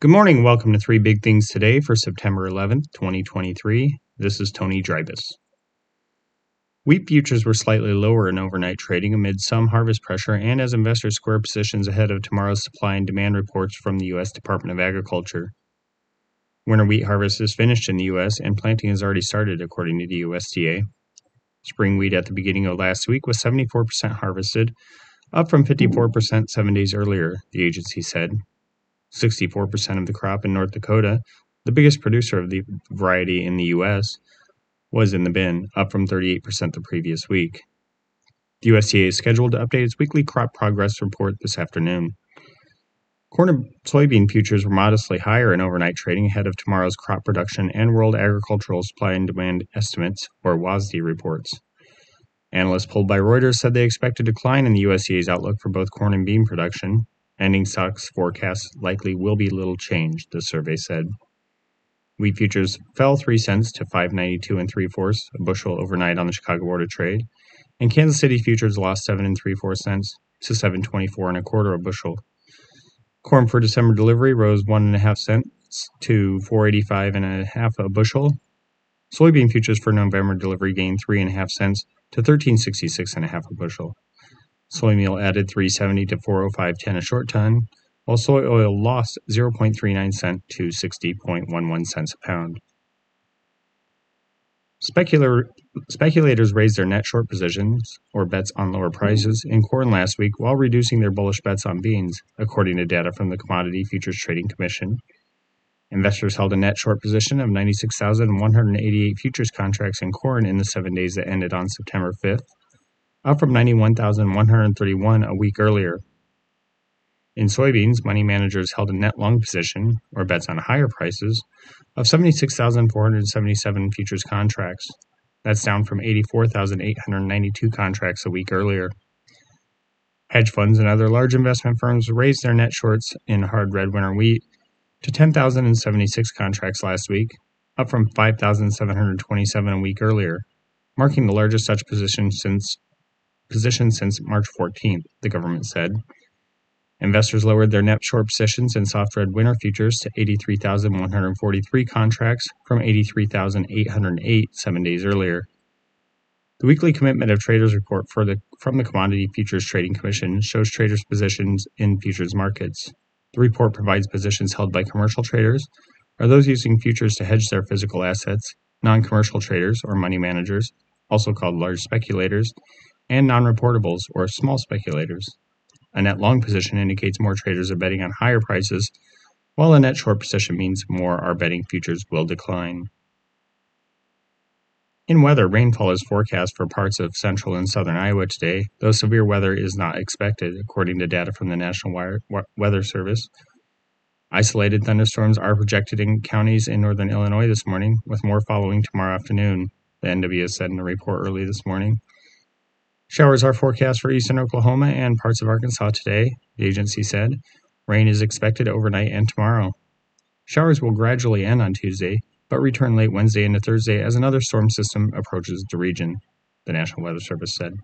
Good morning. Welcome to Three Big Things Today for September 11th, 2023. This is Tony Dreibus. Wheat futures were slightly lower in overnight trading amid some harvest pressure and as investors square positions ahead of tomorrow's supply and demand reports from the U.S. Department of Agriculture. Winter wheat harvest is finished in the U.S. and planting has already started, according to the USDA. Spring wheat at the beginning of last week was 74% harvested, up from 54% seven days earlier, the agency said. 64% of the crop in North Dakota, the biggest producer of the variety in the U.S., was in the bin, up from 38% the previous week. The USDA is scheduled to update its weekly crop progress report this afternoon. Corn and soybean futures were modestly higher in overnight trading ahead of tomorrow's crop production and World Agricultural Supply and Demand Estimates, or WASDE, reports. Analysts polled by Reuters said they expect a decline in the USDA's outlook for both corn and bean production, Ending stocks forecasts likely will be little changed, the survey said. Wheat futures fell 3 cents to 592 and 3 fourths a bushel overnight on the Chicago Board of Trade, and Kansas City futures lost 7 and 3 fourths cents to 724 and a quarter a bushel. Corn for December delivery rose 1.5 cents to 485 and a half a bushel. Soybean futures for November delivery gained 3.5 cents to 1366 and a half a bushel. Soy meal added 370 to 405.10 a short ton, while soy oil lost 0.39 cent to 60.11 cents a pound. Specular, speculators raised their net short positions, or bets on lower prices, in corn last week while reducing their bullish bets on beans, according to data from the Commodity Futures Trading Commission. Investors held a net short position of 96,188 futures contracts in corn in the seven days that ended on September 5th, up from 91,131 a week earlier. In soybeans, money managers held a net long position, or bets on higher prices, of 76,477 futures contracts. That's down from 84,892 contracts a week earlier. Hedge funds and other large investment firms raised their net shorts in hard red winter wheat to 10,076 contracts last week, up from 5,727 a week earlier, marking the largest such position since position since March 14th, the government said. Investors lowered their net short positions in soft red winter futures to 83,143 contracts from 83,808 seven days earlier. The weekly commitment of traders report the, from the Commodity Futures Trading Commission shows traders' positions in futures markets. The report provides positions held by commercial traders, or those using futures to hedge their physical assets, non commercial traders, or money managers, also called large speculators, and non-reportables or small speculators. A net long position indicates more traders are betting on higher prices, while a net short position means more are betting futures will decline. In weather, rainfall is forecast for parts of central and southern Iowa today, though severe weather is not expected, according to data from the National Weather Service. Isolated thunderstorms are projected in counties in northern Illinois this morning, with more following tomorrow afternoon, the NWS said in a report early this morning. Showers are forecast for eastern Oklahoma and parts of Arkansas today, the agency said. Rain is expected overnight and tomorrow. Showers will gradually end on Tuesday, but return late Wednesday into Thursday as another storm system approaches the region, the National Weather Service said.